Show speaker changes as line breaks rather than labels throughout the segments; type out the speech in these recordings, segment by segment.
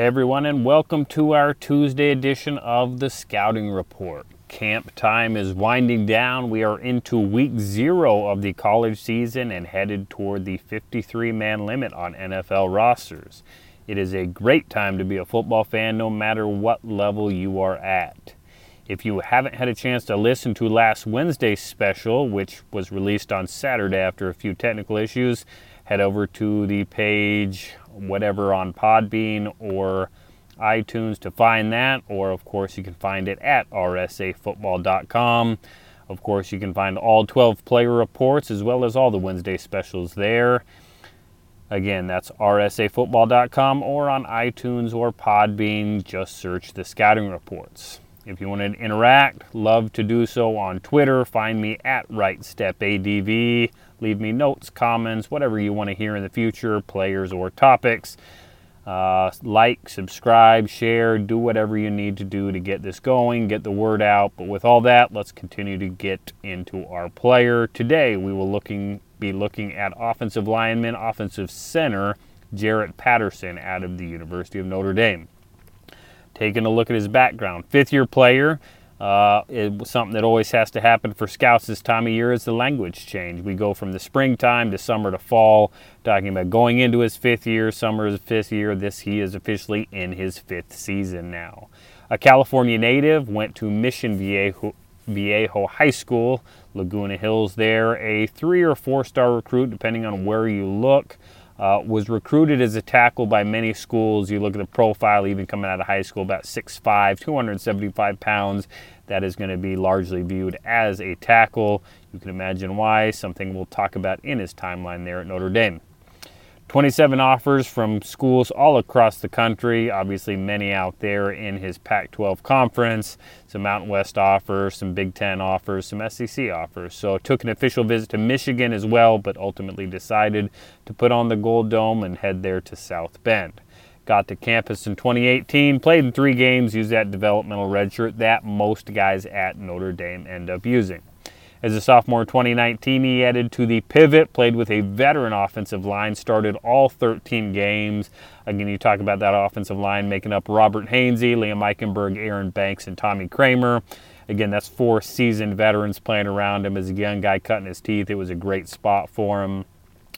Everyone, and welcome to our Tuesday edition of the Scouting Report. Camp time is winding down. We are into week zero of the college season and headed toward the 53 man limit on NFL rosters. It is a great time to be a football fan no matter what level you are at. If you haven't had a chance to listen to last Wednesday's special, which was released on Saturday after a few technical issues, head over to the page whatever on Podbean or iTunes to find that, or of course, you can find it at rsafootball.com. Of course, you can find all 12 player reports as well as all the Wednesday specials there. Again, that's rsafootball.com or on iTunes or Podbean. Just search the scouting reports. If you want to interact, love to do so on Twitter. Find me at RightStepADV. Leave me notes, comments, whatever you want to hear in the future, players or topics. Uh, like, subscribe, share, do whatever you need to do to get this going, get the word out. But with all that, let's continue to get into our player. Today, we will looking be looking at offensive lineman, offensive center Jarrett Patterson out of the University of Notre Dame. Taking a look at his background, fifth year player, uh, it, something that always has to happen for scouts this time of year is the language change. We go from the springtime to summer to fall, talking about going into his fifth year. Summer is fifth year. This he is officially in his fifth season now. A California native, went to Mission Viejo, Viejo High School, Laguna Hills. There, a three or four star recruit, depending on where you look. Uh, was recruited as a tackle by many schools. You look at the profile, even coming out of high school, about 6'5, 275 pounds. That is going to be largely viewed as a tackle. You can imagine why, something we'll talk about in his timeline there at Notre Dame. 27 offers from schools all across the country, obviously, many out there in his Pac 12 conference, some Mountain West offers, some Big Ten offers, some SEC offers. So, took an official visit to Michigan as well, but ultimately decided to put on the Gold Dome and head there to South Bend. Got to campus in 2018, played in three games, used that developmental redshirt that most guys at Notre Dame end up using. As a sophomore in 2019, he added to the pivot, played with a veteran offensive line, started all 13 games. Again, you talk about that offensive line making up Robert Hainsey, Liam Eichenberg, Aaron Banks, and Tommy Kraemer. Again, that's four seasoned veterans playing around him as a young guy cutting his teeth. It was a great spot for him.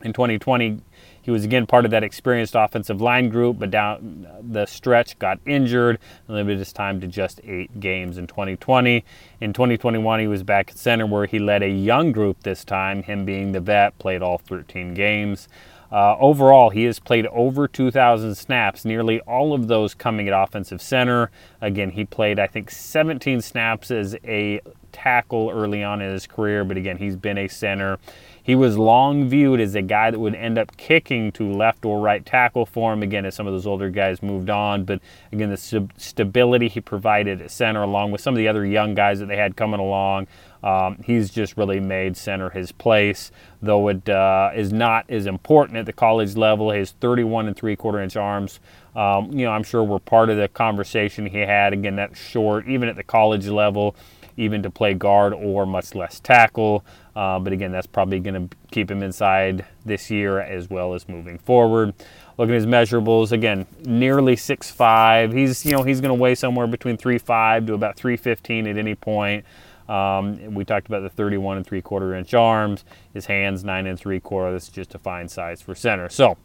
In 2020, he was again part of that experienced offensive line group, but down the stretch got injured and limited his time to just eight games in 2020. In 2021, he was back at center where he led a young group this time, him being the vet, played all 13 games. Uh, overall, he has played over 2,000 snaps, nearly all of those coming at offensive center. Again, he played, I think, 17 snaps as a tackle early on in his career, but again, he's been a center. He was long viewed as a guy that would end up kicking to left or right tackle for him, again, as some of those older guys moved on. But again, the st- stability he provided at center, along with some of the other young guys that they had coming along, um, he's just really made center his place. Though it uh, is not as important at the college level, his 31 and three quarter inch arms, um, you know, I'm sure were part of the conversation he had. Again, that's short, even at the college level even to play guard or much less tackle. Uh, but again, that's probably going to keep him inside this year as well as moving forward. Looking at his measurables, again, nearly 6'5". He's you know he's going to weigh somewhere between 3'5 to about 315 at any point. Um, we talked about the 31 and three quarter inch arms. His hands nine and three quarter. That's just a fine size for center. So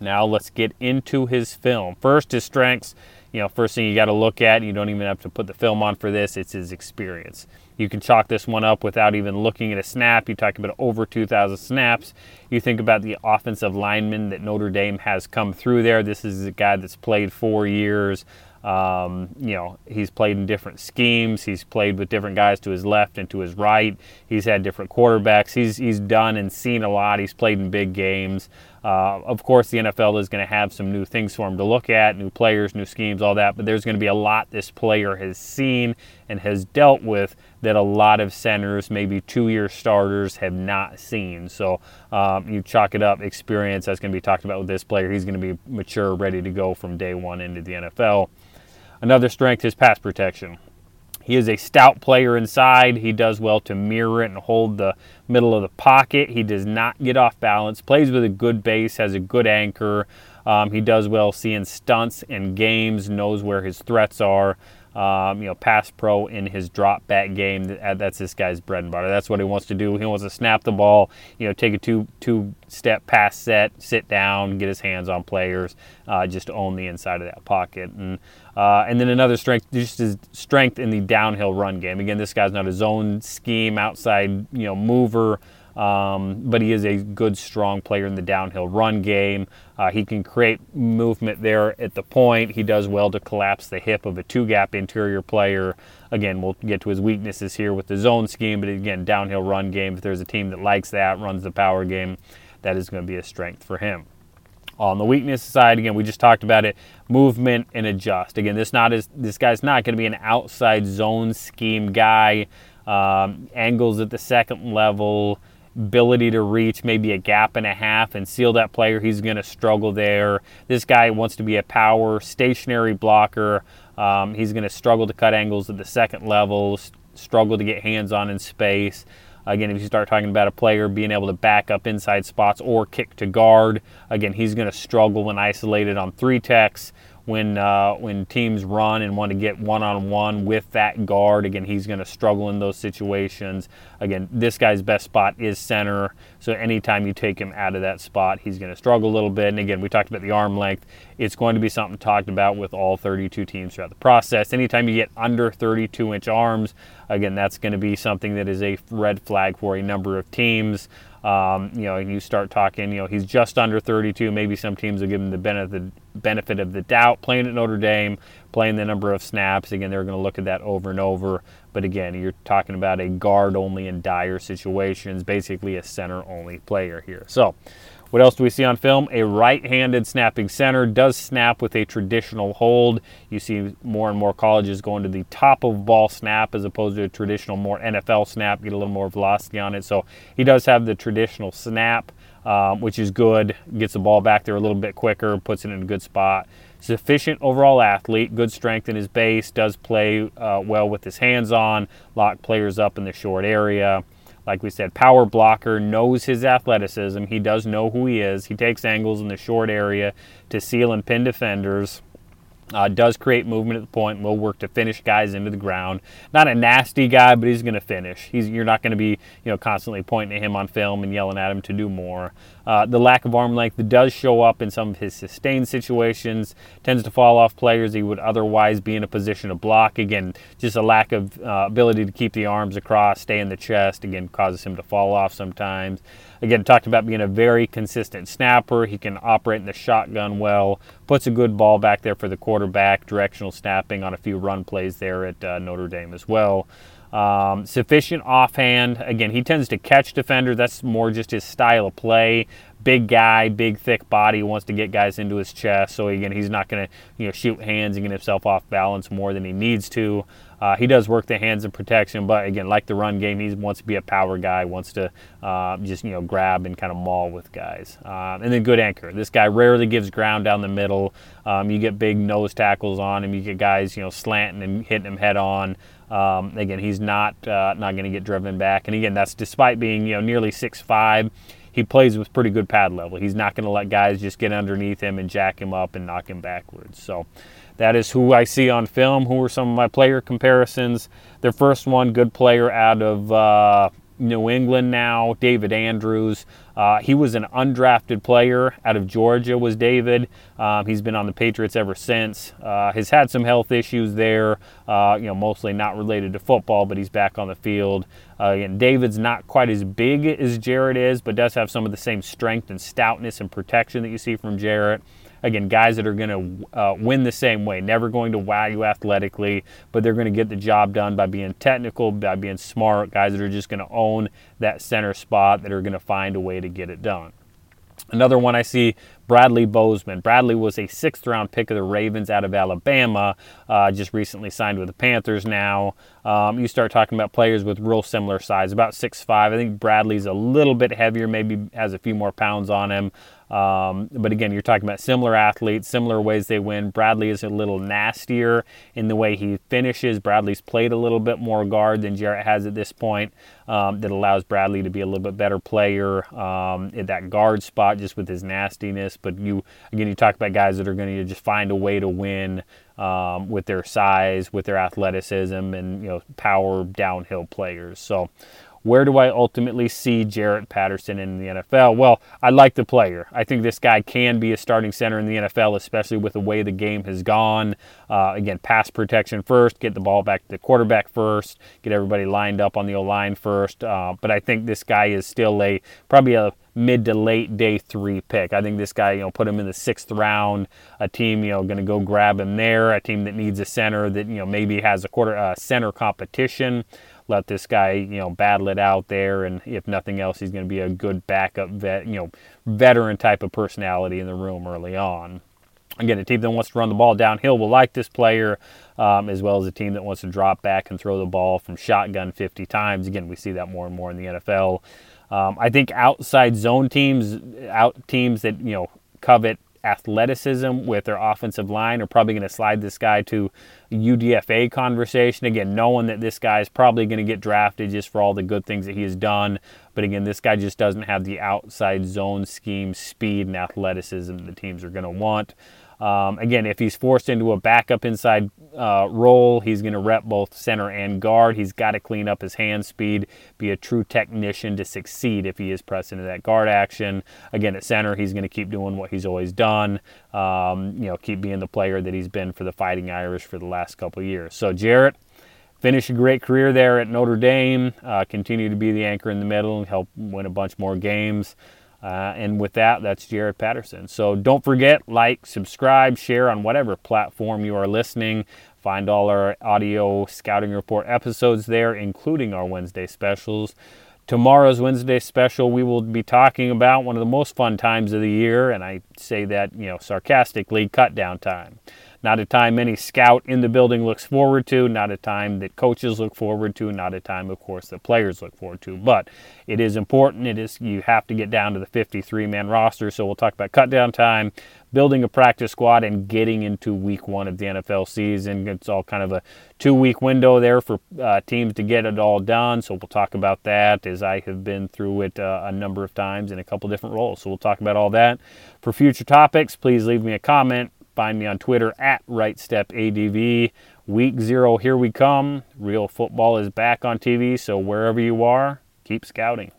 now let's get into his film. First, his strengths you know, first thing you got to look at, you don't even have to put the film on for this, it's his experience. You can chalk this one up without even looking at a snap. You talk about over 2,000 snaps. You think about the offensive lineman that Notre Dame has come through there. This is a guy that's played four years. Um, you know, he's played in different schemes. He's played with different guys to his left and to his right. He's had different quarterbacks. He's he's done and seen a lot. He's played in big games. Uh, of course, the NFL is going to have some new things for him to look at, new players, new schemes, all that. But there's going to be a lot this player has seen and has dealt with that a lot of centers, maybe two-year starters, have not seen. So um, you chalk it up, experience. That's going to be talked about with this player. He's going to be mature, ready to go from day one into the NFL. Another strength is pass protection. He is a stout player inside. He does well to mirror it and hold the middle of the pocket. He does not get off balance, plays with a good base, has a good anchor. Um, he does well seeing stunts and games, knows where his threats are. Um, you know, pass pro in his drop back game. That's this guy's bread and butter. That's what he wants to do. He wants to snap the ball, you know, take a two two step pass set, sit down, get his hands on players, uh, just own the inside of that pocket. And uh, and then another strength, just his strength in the downhill run game. Again, this guy's not a zone scheme outside, you know, mover. Um, but he is a good, strong player in the downhill run game. Uh, he can create movement there at the point. He does well to collapse the hip of a two gap interior player. Again, we'll get to his weaknesses here with the zone scheme, but again, downhill run game. If there's a team that likes that, runs the power game, that is going to be a strength for him. On the weakness side, again, we just talked about it: movement and adjust. Again, this not is this guy's not going to be an outside zone scheme guy. Um, angles at the second level, ability to reach maybe a gap and a half and seal that player, he's going to struggle there. This guy wants to be a power stationary blocker. Um, he's going to struggle to cut angles at the second level, struggle to get hands on in space. Again, if you start talking about a player being able to back up inside spots or kick to guard, again, he's going to struggle when isolated on three techs when uh, when teams run and want to get one on one with that guard. Again, he's going to struggle in those situations. Again, this guy's best spot is center, so anytime you take him out of that spot, he's going to struggle a little bit. And again, we talked about the arm length. It's going to be something talked about with all 32 teams throughout the process. Anytime you get under 32 inch arms, again, that's going to be something that is a red flag for a number of teams. Um, you know, and you start talking, you know, he's just under 32. Maybe some teams will give him the benefit, benefit of the doubt playing at Notre Dame, playing the number of snaps. Again, they're going to look at that over and over. But again, you're talking about a guard only in dire situations, basically a center only player here. So, what else do we see on film? A right-handed snapping center does snap with a traditional hold. You see more and more colleges going to the top of ball snap as opposed to a traditional more NFL snap, get a little more velocity on it. So he does have the traditional snap, um, which is good. Gets the ball back there a little bit quicker, puts it in a good spot. Sufficient overall athlete, good strength in his base, does play uh, well with his hands on, lock players up in the short area like we said, power blocker, knows his athleticism. He does know who he is. He takes angles in the short area to seal and pin defenders. Uh, does create movement at the point. Will work to finish guys into the ground. Not a nasty guy, but he's going to finish. He's you're not going to be you know constantly pointing at him on film and yelling at him to do more. Uh, the lack of arm length does show up in some of his sustained situations. Tends to fall off players he would otherwise be in a position to block. Again, just a lack of uh, ability to keep the arms across, stay in the chest. Again, causes him to fall off sometimes. Again, talked about being a very consistent snapper. He can operate in the shotgun well. Puts a good ball back there for the quarterback. Directional snapping on a few run plays there at uh, Notre Dame as well. Um, sufficient offhand. Again, he tends to catch defenders. That's more just his style of play. Big guy, big thick body, wants to get guys into his chest. So again, he's not going to you know shoot hands and get himself off balance more than he needs to. Uh, he does work the hands in protection, but again, like the run game, he wants to be a power guy, wants to uh, just you know grab and kind of maul with guys. Uh, and then good anchor. This guy rarely gives ground down the middle. Um, you get big nose tackles on him. You get guys you know slanting and hitting him head on. Um, again, he's not uh, not going to get driven back, and again, that's despite being you know nearly six five. He plays with pretty good pad level. He's not going to let guys just get underneath him and jack him up and knock him backwards. So that is who I see on film. Who are some of my player comparisons? Their first one, good player out of uh, New England now, David Andrews. Uh, he was an undrafted player out of Georgia, was David. Um, he's been on the Patriots ever since. Uh, has had some health issues there, uh, you know, mostly not related to football, but he's back on the field. Uh, and David's not quite as big as Jarrett is, but does have some of the same strength and stoutness and protection that you see from Jarrett again, guys that are going to uh, win the same way, never going to wow you athletically, but they're going to get the job done by being technical, by being smart, guys that are just going to own that center spot, that are going to find a way to get it done. Another one I see Bradley Bozeman. Bradley was a sixth round pick of the Ravens out of Alabama, uh, just recently signed with the Panthers now. Um, you start talking about players with real similar size, about 6'5. I think Bradley's a little bit heavier, maybe has a few more pounds on him. Um, but again, you're talking about similar athletes, similar ways they win. Bradley is a little nastier in the way he finishes. Bradley's played a little bit more guard than Jarrett has at this point. Um, that allows Bradley to be a little bit better player um, at that guard spot just with his nastiness. But you again, you talk about guys that are going to just find a way to win um, with their size, with their athleticism, and you know power downhill players. So where do I ultimately see Jarrett Patterson in the NFL? Well, I like the player. I think this guy can be a starting center in the NFL, especially with the way the game has gone. Uh, again, pass protection first, get the ball back to the quarterback first, get everybody lined up on the O line first. Uh, but I think this guy is still a probably a mid to late day three pick. I think this guy, you know, put him in the sixth round. A team, you know, going to go grab him there. A team that needs a center that you know maybe has a quarter uh, center competition let this guy, you know, battle it out there. And if nothing else, he's going to be a good backup vet, you know, veteran type of personality in the room early on. Again, a team that wants to run the ball downhill will like this player, um, as well as a team that wants to drop back and throw the ball from shotgun 50 times. Again, we see that more and more in the NFL. Um, I think outside zone teams, out teams that you know covet athleticism with their offensive line are probably going to slide this guy to UDFA conversation. Again, knowing that this guy is probably going to get drafted just for all the good things that he has done. But again, this guy just doesn't have the outside zone scheme, speed, and athleticism the teams are going to want. Um, again, if he's forced into a backup inside uh, role, he's going to rep both center and guard. He's got to clean up his hand speed, be a true technician to succeed if he is pressed into that guard action. Again, at center, he's going to keep doing what he's always done. Um, you know, keep being the player that he's been for the Fighting Irish for the last couple years. So, Jarrett, finish a great career there at Notre Dame. Uh, continue to be the anchor in the middle and help win a bunch more games. Uh, and with that, that's Jarrett Patterson. So don't forget, like, subscribe, share on whatever platform you are listening. Find all our audio scouting report episodes there, including our Wednesday specials. Tomorrow's Wednesday special, we will be talking about one of the most fun times of the year, and I say that, you know, sarcastically, cut down time. Not a time any scout in the building looks forward to, not a time that coaches look forward to, not a time, of course, that players look forward to. But it is important. It is you have to get down to the 53 man roster. So we'll talk about cut down time, building a practice squad, and getting into week one of the NFL season. It's all kind of a two week window there for uh, teams to get it all done. So we'll talk about that as I have been through it uh, a number of times in a couple different roles. So we'll talk about all that. For future topics, please leave me a comment Find me on Twitter at RightStepADV. Week zero, here we come. Real football is back on TV, so wherever you are, keep scouting.